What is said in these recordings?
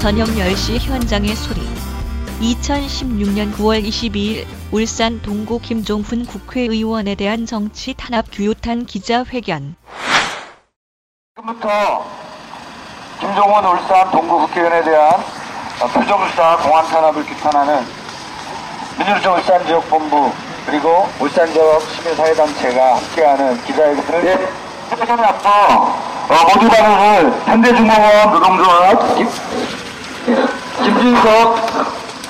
저녁 10시 현장의 소리. 2016년 9월 22일 울산 동구 김종훈 국회의원에 대한 정치 탄압 규탄 기자회견. 지금부터 김종원 울산 동구 국회의원에 대한 어, 표정수사 공안 탄압을 규탄하는 민주노총 울산 지역 본부 그리고 울산 지역 시민사회단체가 함께하는 기자회견을 네. 회견 앞서 어, 모두 발언을 현대중공업 노동조합 김,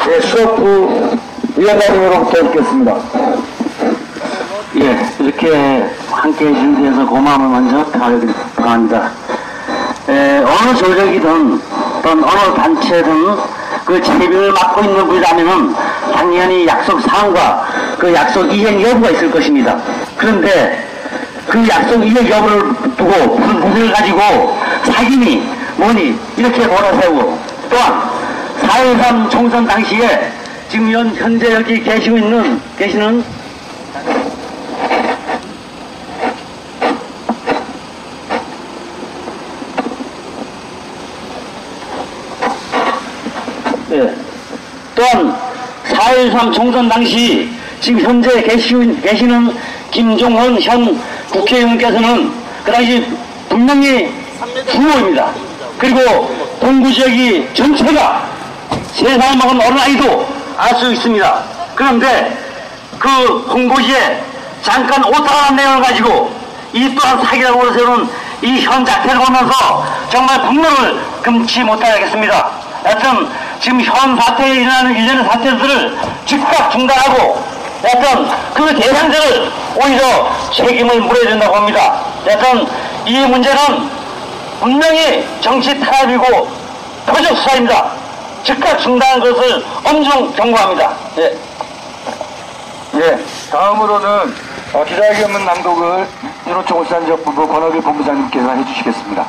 예, 예, 수석부 위원장님으로부터 듣겠습니다. 예, 이렇게 함께 데서 고마움을 먼저 표합니다. 에, 어느 조직이든 또는 어느 단체든 그 책임을 맡고 있는 분이라면은 당연히 약속 사항과 그 약속 이행 여부가 있을 것입니다. 그런데 그 약속 이행 여부를 두고 무슨 무엇을 가지고 사기니 뭐니 이렇게 몰아세우고 또한 4.13 총선 당시에 지금 현, 현재 여기 계시고 있는 계시는 예. 또한 4.13 총선 당시 지금 현재 계시, 계시는 김종헌 현 국회의원께서는 그 당시 분명히 후보입니다. 그리고 동구 지역이 전체가 세 살 먹은 어린아이도 알 수 있습니다. 그런데 그 홍보지에 잠깐 오타한 내용을 가지고 이 또한 사기라고 세우는 이 현 자태를 보면서 정말 분노를 금치 못하겠습니다. 여튼 지금 현 사태에 일어나는 일련의 사태들을 즉각 중단하고 여튼 그 대상자를 오히려 책임을 물어야 된다고 합니다. 여튼 이 문제는 분명히 정치 탄압이고 표적 수사입니다. 즉각 중단한 것을 엄중 경고합니다. 예. 예, 다음으로는 어, 기자회견문 낭독을 민노총 울산 지역본부 권업일 본부장님께서 해주시겠습니다.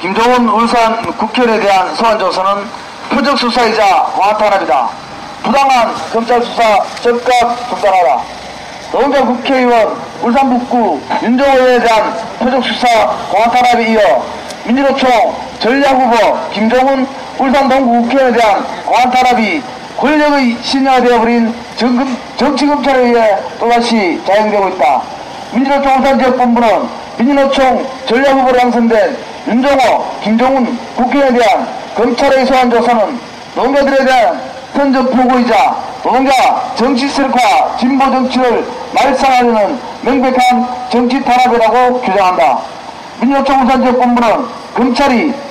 김종훈 울산 국회의원에 대한 소환 조서는 표적 수사이자 공안탄압이다. 부당한 검찰 수사 즉각 중단하라. 노원장 국회의원 울산 북구 윤정호에 대한 표적 수사 공안탄압에 이어 민주노총 전략후보 김종훈 울산 동구 대한 공안탄압이 권력의 신여가 되어버린 정금, 정치검찰에 의해 또다시 자행되고 있다. 민주노총 울산 지역본부는 민주노총 전략후보로 당선된 윤정호, 김종훈 국회의원에 대한 검찰의 소환 조사는 노동자들에 대한 선적 보고이자 노동자 정치 세력화 진보 정치를 말살하려는 명백한 정치 탄압이라고 규정한다. 민주노총 울산 지역본부는 검찰이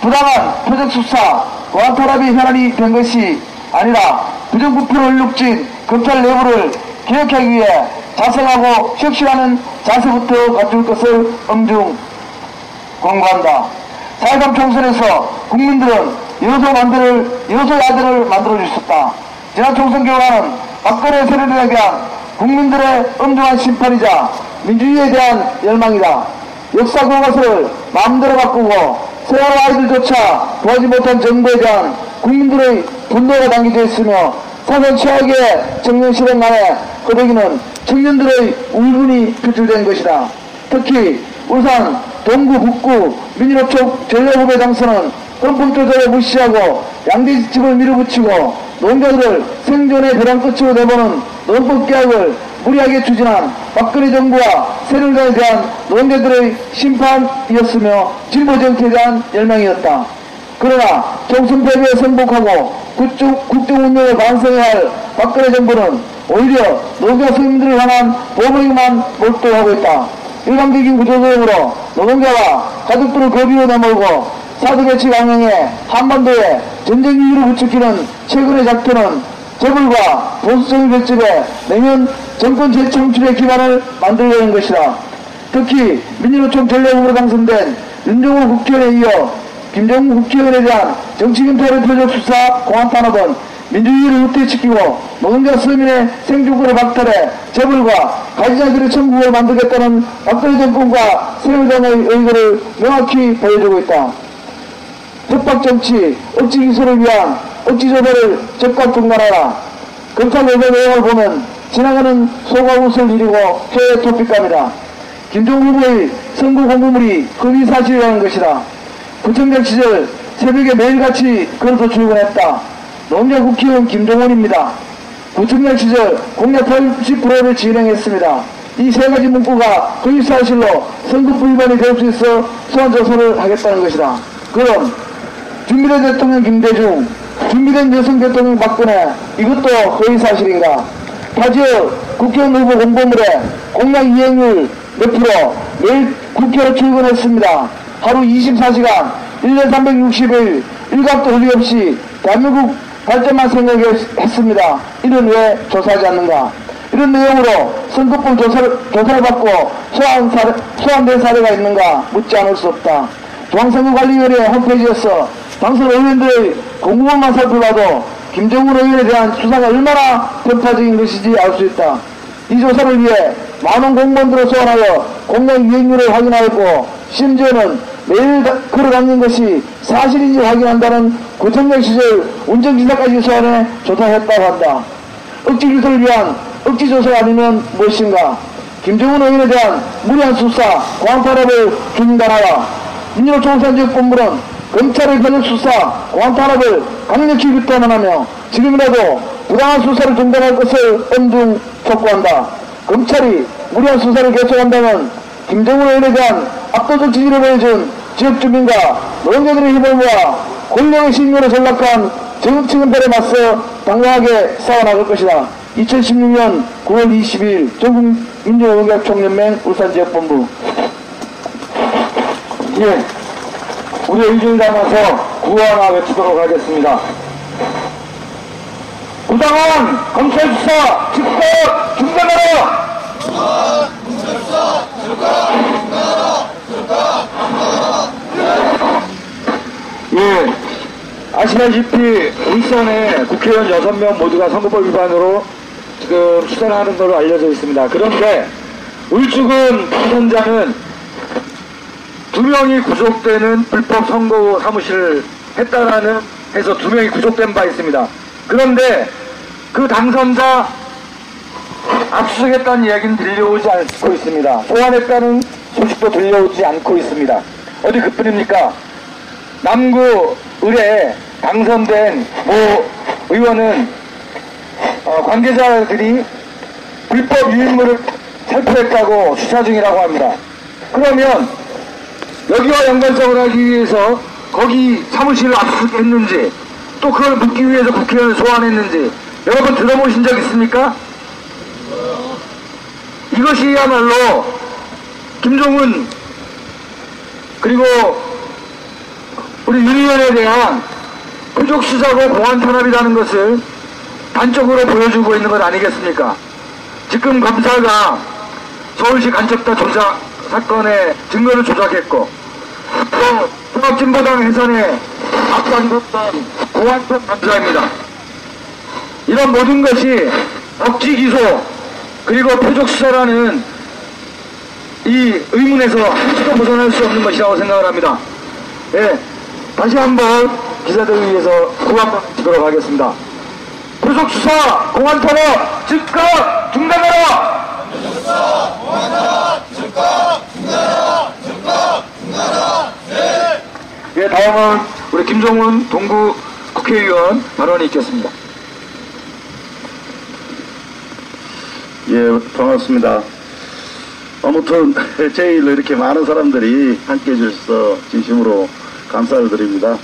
부당한 표적 수사, 탄압이 현안이 된 것이 아니라 부정부패로 얼룩진 검찰 내부를 개혁하기 위해 자성하고 혁신하는 자세부터 갖출 것을 엄중 권고한다. 4.3 총선에서 국민들은 여소 만들을, 여소 야들을 만들어 주셨다. 지난 총선 결과는 박근혜 세력에 대한 국민들의 엄중한 심판이자 민주주의에 대한 열망이다. 역사 교과서를 마음대로 바꾸고 세월 아이들조차 도와지 못한 정부에 대한 국민들의 분노가 담겨져 있으며 사선 최악의 청년 실행 안에 거대기는 청년들의 울분이 표출된 것이다. 특히 울산 동구 북구 민주노총 전략후배 당선은 헌법 조절을 무시하고 양대지집을 밀어붙이고 농가들을 생존의 벼랑 끝으로 내보는 농법 개혁을 무리하게 추진한 박근혜 정부와 새누리당에 대한 농가들의 심판이었으며 진보 정치에 대한 열망이었다. 그러나 총선 패배에 승복하고 국정, 국정 운영을 반성해야 할 박근혜 정부는 오히려 노동자 서민들을 향한 보복에만 몰두하고 있다. 일방적인 구조조정으로 노동자와 가족들을 거비로 내몰고 사드배치 강령에 한반도에 전쟁 이유로 부추기는 최근의 작전은 재벌과 보수적인 결집에 내년 정권 재청출의 기반을 만들려는 것이다. 특히 민주노총 전략후보로 당선된 윤정호 국회의원에 이어 김정우 국회의원에 대한 정치금태의 표적 수사 공안 탄압은 민주주의를 우태시키고 노동자 서민의 생존권을 박탈해 재벌과 가지자들의 천국을 만들겠다는 박근혜 정권과 새누리당의 의거를 명확히 보여주고 있다. 협박정치, 억지 기소를 위한 억지조배를 즉각 중단하라. 검찰 예배 내용을 보면 지나가는 소가 웃을 이루고 해외 토픽감이다. 김종 후보의 선거 공부물이 거의 사실이라는 것이다. 구청장 시절 새벽에 매일같이 걸어서 출근했다. 노무현 국회의원 김동원입니다. 구청장 시절 공약 89%를 진행했습니다. 이 세 가지 문구가 거의 사실로 선거법 위반이 될 수 있어 소환 조사를 하겠다는 것이다. 그럼 준비된 대통령 김대중, 준비된 여성 대통령 박근혜 이것도 거의 사실인가? 타지역 국회의원 후보 공보물에 공약 이행률 몇 프로 매일 국회로 출근했습니다. 하루 24시간 1년 360일 일각도 허리 없이 대한민국 발전만 생각했습니다. 이는 왜 조사하지 않는가? 이런 내용으로 선거법 조사를, 조사를 받고 소환 사례, 소환된 사례가 있는가 묻지 않을 수 없다. 중앙선거관리위원회 홈페이지에서 당선 의원들의 공무원만 살펴봐도 김정은 의원에 대한 수사가 얼마나 편파적인 것인지 알 수 있다. 이 조사를 위해 많은 공무원들을 소환하여 공약 이행률을 확인하였고 심지어는 매일 다- 걸어다니는 것이 사실인지 확인한다는 구청장 시절 운전기사까지 소환해 조사했다고 한다. 억지 기소를 위한 억지 조사가 아니면 무엇인가? 김정은 의원에 대한 무리한 수사, 공안탄압을 중단하라. 민주노 총선지역본부는 검찰의 권력 수사, 공안탄압을 강력히 규탄하며 지금이라도 부당한 수사를 중단할 것을 엄중 촉구한다. 검찰이 무리한 수사를 계속한다면 김정은 의원에 대한 압도적 지지를 보여준 지역 주민과 노동자들의 힘을 모아 권력의 신용으로 전락한 정치근들에 맞서 당당하게 싸워나갈 것이다. 2016년 9월 20일 전국민주노동계총연맹 울산지역본부 예, 우리 의중을 담아서 구하나 외치도록 하겠습니다. 부당한 검찰 수사 즉각 중단하라! 예, 아시다시피 울산에 국회의원 6명 모두가 선거법 위반으로 지금 수사를 하는 걸로 알려져 있습니다. 그런데 울주군 당선자는 두 명이 구속되는 불법 선거 사무실을 했다라는 해서 두 명이 구속된 바 있습니다. 그런데 그 당선자 압수수색했다는 이야기는 들려오지 않고 있습니다. 소환했다는 소식도 들려오지 않고 있습니다. 어디 그뿐입니까? 남구 의뢰에 당선된 모 의원은 어, 관계자들이 불법 유인물을 살포했다고 수사 중이라고 합니다. 그러면 여기와 연관성을 하기 위해서 거기 사무실을 압수했는지 또 그걸 묻기 위해서 국회의원을 소환했는지 여러분 들어보신 적 있습니까? 이것이야말로 김종은 그리고 우리 윤 의원에 대한 표적 수사고 공안 탄압이라는 것을 단적으로 보여주고 있는 것 아니겠습니까? 지금 검사가 서울시 간첩다 조사 사건의 증거를 조작했고 또 통합진보당 해산에 앞장섰던 고한통 검사입니다. 이런 모든 것이 억지 기소 그리고 표적 수사라는 이 의문에서 한치도 벗어날 수 없는 것이라고 생각을 합니다. 예, 다시 한번 기자들을 위해서 구한번 치도록 하겠습니다. 표적 수사 공안 탄압 즉각 중단하라! 예, 다음은 우리 김종훈 동구 국회의원 발언이 있겠습니다. 예, 반갑습니다. 아무튼 제일 이렇게 많은 사람들이 함께 해주셔서 진심으로 감사를 드립니다.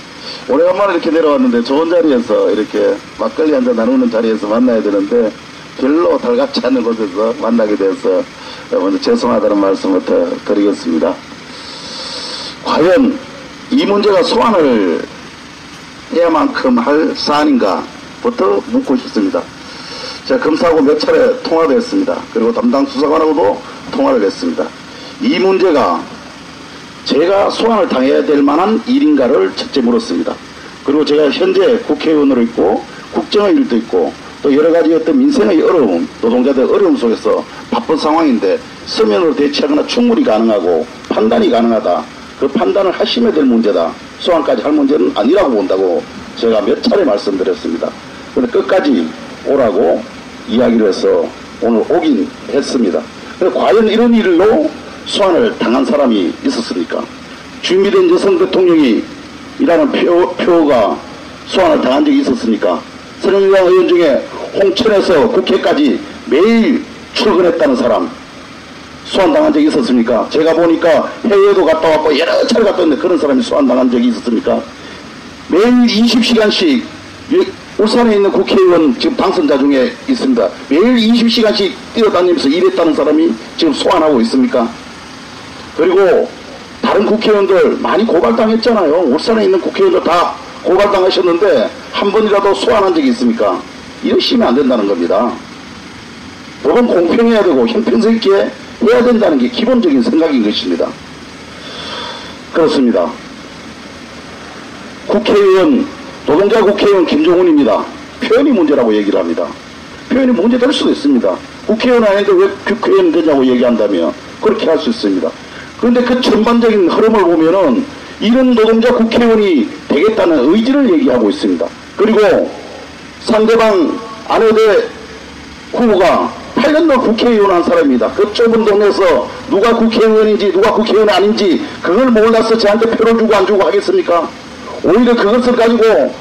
오래간만에 이렇게 내려왔는데 좋은 자리에서 이렇게 막걸리 한 잔 나누는 자리에서 만나야 되는데 별로 달갑지 않은 곳에서 만나게 돼서 먼저 죄송하다는 말씀부터 드리겠습니다. 과연 이 문제가 소환을 해야만큼 할 사안인가부터 묻고 싶습니다. 제가 검사하고 몇 차례 통화를 했습니다. 그리고 담당 수사관하고도 통화를 했습니다. 이 문제가 제가 소환을 당해야 될 만한 일인가를 첫째 물었습니다. 그리고 제가 현재 국회의원으로 있고 국정의 일도 있고 또 여러 가지 어떤 민생의 어려움, 노동자들의 어려움 속에서 바쁜 상황인데 서면으로 대처하거나 충분히 가능하고 판단이 가능하다. 그 판단을 하시면 될 문제다. 소환까지 할 문제는 아니라고 본다고 제가 몇 차례 말씀드렸습니다. 그런데 끝까지 오라고 이야기를 해서 오늘 오긴 했습니다. 과연 이런 일로 소환을 당한 사람이 있었습니까? 준비된 여성 대통령이 이라는 표, 표가 소환을 당한 적이 있었습니까? 새누리당 의원 중에 홍천에서 국회까지 매일 출근했다는 사람 소환당한 적이 있었습니까? 제가 보니까 해외도 갔다 왔고 여러 차례 갔다 왔는데 그런 사람이 소환당한 적이 있었습니까? 매일 20시간씩 울산에 있는 국회의원 지금 당선자 중에 있습니다. 매일 20시간씩 뛰어다니면서 일했다는 사람이 지금 소환하고 있습니까? 그리고 다른 국회의원들 많이 고발당했잖아요. 울산에 있는 국회의원들 다 고발당하셨는데 한 번이라도 소환한 적이 있습니까? 이러시면 안 된다는 겁니다. 법은 공평해야 되고 형평성 있게 해야 된다는 게 기본적인 생각인 것입니다. 그렇습니다. 국회의원, 노동자 국회의원 김종훈입니다. 표현이 문제라고 얘기를 합니다. 표현이 문제될 수도 있습니다. 국회의원 아닌데 왜 국회의원 되냐고 얘기한다면 그렇게 할 수 있습니다. 그런데 그 전반적인 흐름을 보면은 이런 노동자 국회의원이 되겠다는 의지를 얘기하고 있습니다. 그리고 상대방 안효대 후보가 8년도 국회의원 한 사람입니다. 그 좁은 동네에서 누가 국회의원인지 누가 국회의원 아닌지 그걸 몰라서 저한테 표를 주고 안 주고 하겠습니까? 오히려 그것을 가지고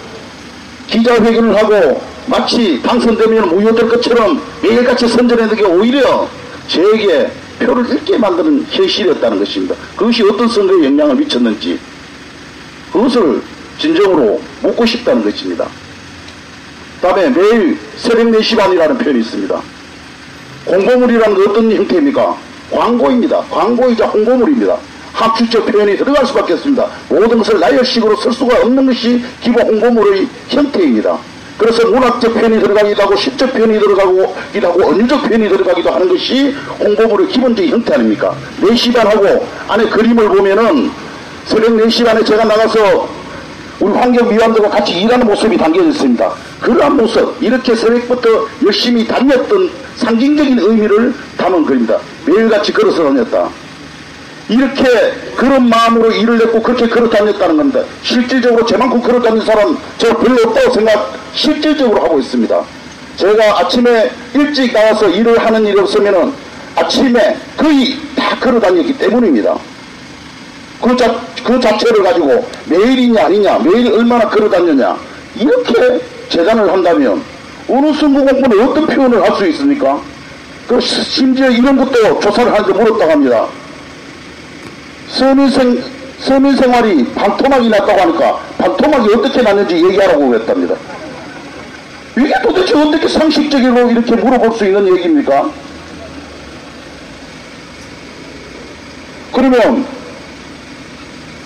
기자회견을 하고 마치 당선되면 무효될 것처럼 매일같이 선전했는 게 오히려 저에게 표를 잃게 만드는 현실이었다는 것입니다. 그것이 어떤 선거에 영향을 미쳤는지 그것을 진정으로 묻고 싶다는 것입니다. 다음에 매일 새벽 4시 반이라는 표현이 있습니다. 공고물이라는 건 어떤 형태입니까? 광고입니다. 광고이자 홍보물입니다. 합출적 표현이 들어갈 수밖에 없습니다. 모든 것을 나열식으로 쓸 수가 없는 것이 기본 홍보물의 형태입니다. 그래서 문학적 표현이 들어가기도 하고 시적 표현이 들어가기도 하고 언유적 표현이 들어가기도 하는 것이 홍보물의 기본적인 형태 아닙니까? 4시 반하고 안에 그림을 보면은 새벽 4시 반에 제가 나가서 우리 환경미화들과 같이 일하는 모습이 담겨져 있습니다. 그러한 모습, 이렇게 새벽부터 열심히 다녔던 상징적인 의미를 담은 글입니다. 매일같이 걸어서 다녔다. 이렇게 그런 마음으로 일을 했고 그렇게 걸어 다녔다는 겁니다. 실질적으로 제만큼 걸어 다닌 사람 저 별로 없다고 생각 실질적으로 하고 있습니다. 제가 아침에 일찍 나와서 일을 하는 일이 없으면은 아침에 거의 다 걸어 다녔기 때문입니다. 그, 자, 그 자체를 가지고 매일이냐 아니냐, 매일 얼마나 걸어 다녔냐, 이렇게 재단을 한다면 어느 선거 공부는 어떤 표현을 할 수 있습니까? 그 심지어 이런 것도 조사를 하는데 물었다고 합니다. 서민생, 서민생활이 반토막이 났다고 하니까 반토막이 어떻게 났는지 얘기하라고 그랬답니다. 이게 도대체 어떻게 상식적으로 이렇게 물어볼 수 있는 얘기입니까? 그러면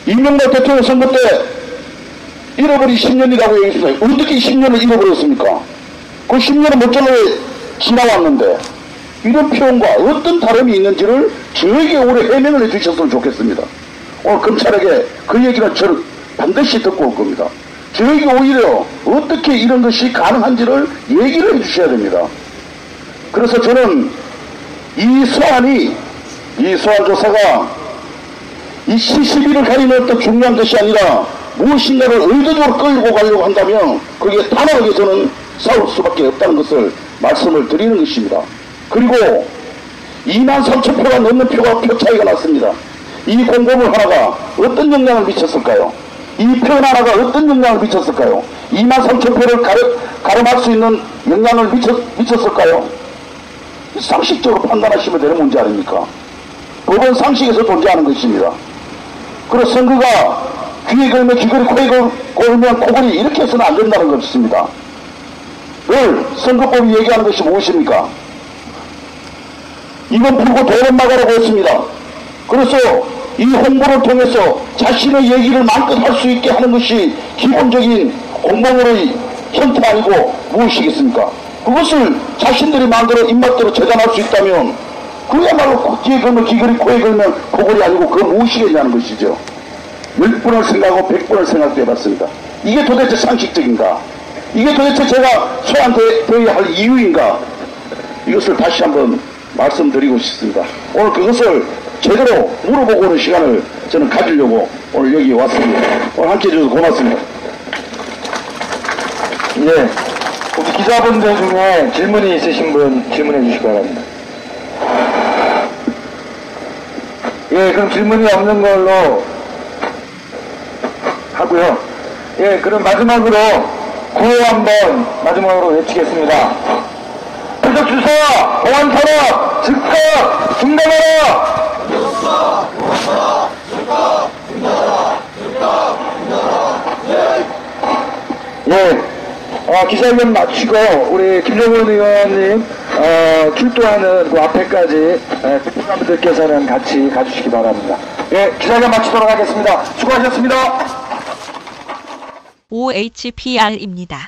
이명박 대통령 선거 때 잃어버린 10년이라고 얘기했어요. 어떻게 10년을 잃어버렸습니까? 그 10년은 멀쩡하게 지나왔는데 이런 표현과 어떤 다름이 있는지를 저에게 오래 해명을 해주셨으면 좋겠습니다. 오늘 검찰에게 그 얘기는 저는 반드시 듣고 올 겁니다. 저에게 오히려 어떻게 이런 것이 가능한지를 얘기를 해주셔야 됩니다. 그래서 저는 이 소환이 이 소환 조사가 이 시시비를 가리는 어떤 중요한 것이 아니라 무엇인가를 의도적으로 끌고 가려고 한다면 그게 단호하게 저는 싸울 수밖에 없다는 것을 말씀을 드리는 것입니다. 그리고 2만 3천 표가 넘는 표가 표 차이가 났습니다. 이 공고물 하나가 어떤 영향을 미쳤을까요? 이 표현 하나가 어떤 영향을 미쳤을까요? 2만 3천 표를 가름, 가름 할 수 있는 영향을 미쳤, 미쳤을까요? 상식적으로 판단하시면 되는 문제 아닙니까? 법은 상식에서 존재하는 것입니다. 그래서 선거가 귀에 걸면 귀걸이, 코에 걸면 코걸이 이렇게 해서는 안 된다는 것입니다. 늘 선거법이 얘기하는 것이 무엇입니까? 이건 불고 도를 막으라고 했습니다. 그래서 이 홍보를 통해서 자신의 얘기를 마음껏 할 수 있게 하는 것이 기본적인 공방으로의 형태 아니고 무엇이겠습니까? 그것을 자신들이 마음대로 입맛대로 재단할 수 있다면 그야말로 귀에 걸면 귀걸이, 코에 걸면 코걸이 아니고 그건 무엇이겠냐는 것이죠. 열 번을 생각하고 백 번을 생각해 봤습니다. 이게 도대체 상식적인가? 이게 도대체 제가 소환되어야 할 이유인가? 이것을 다시 한번 말씀드리고 싶습니다. 오늘 그것을 제대로 물어보고 오는 시간을 저는 가지려고 오늘 여기 왔습니다. 오늘 함께 해주셔서 고맙습니다. 예. 우리 기자분들 중에 질문이 있으신 분 질문해 주시기 바랍니다. 예, 그럼 질문이 없는 걸로 하고요. 예, 그럼 마지막으로 구호 한번 마지막으로 외치겠습니다. 표적 주소, 보안 탄압, 즉각 중단하라! 예, 어, 기자회견 마치고 우리 김정은 의원님 어, 출두하는 그 앞에까지 예, 특별사분들께서는 같이 가주시기 바랍니다. 예, 기자회견 마치도록 하겠습니다. 수고하셨습니다. OHPR입니다.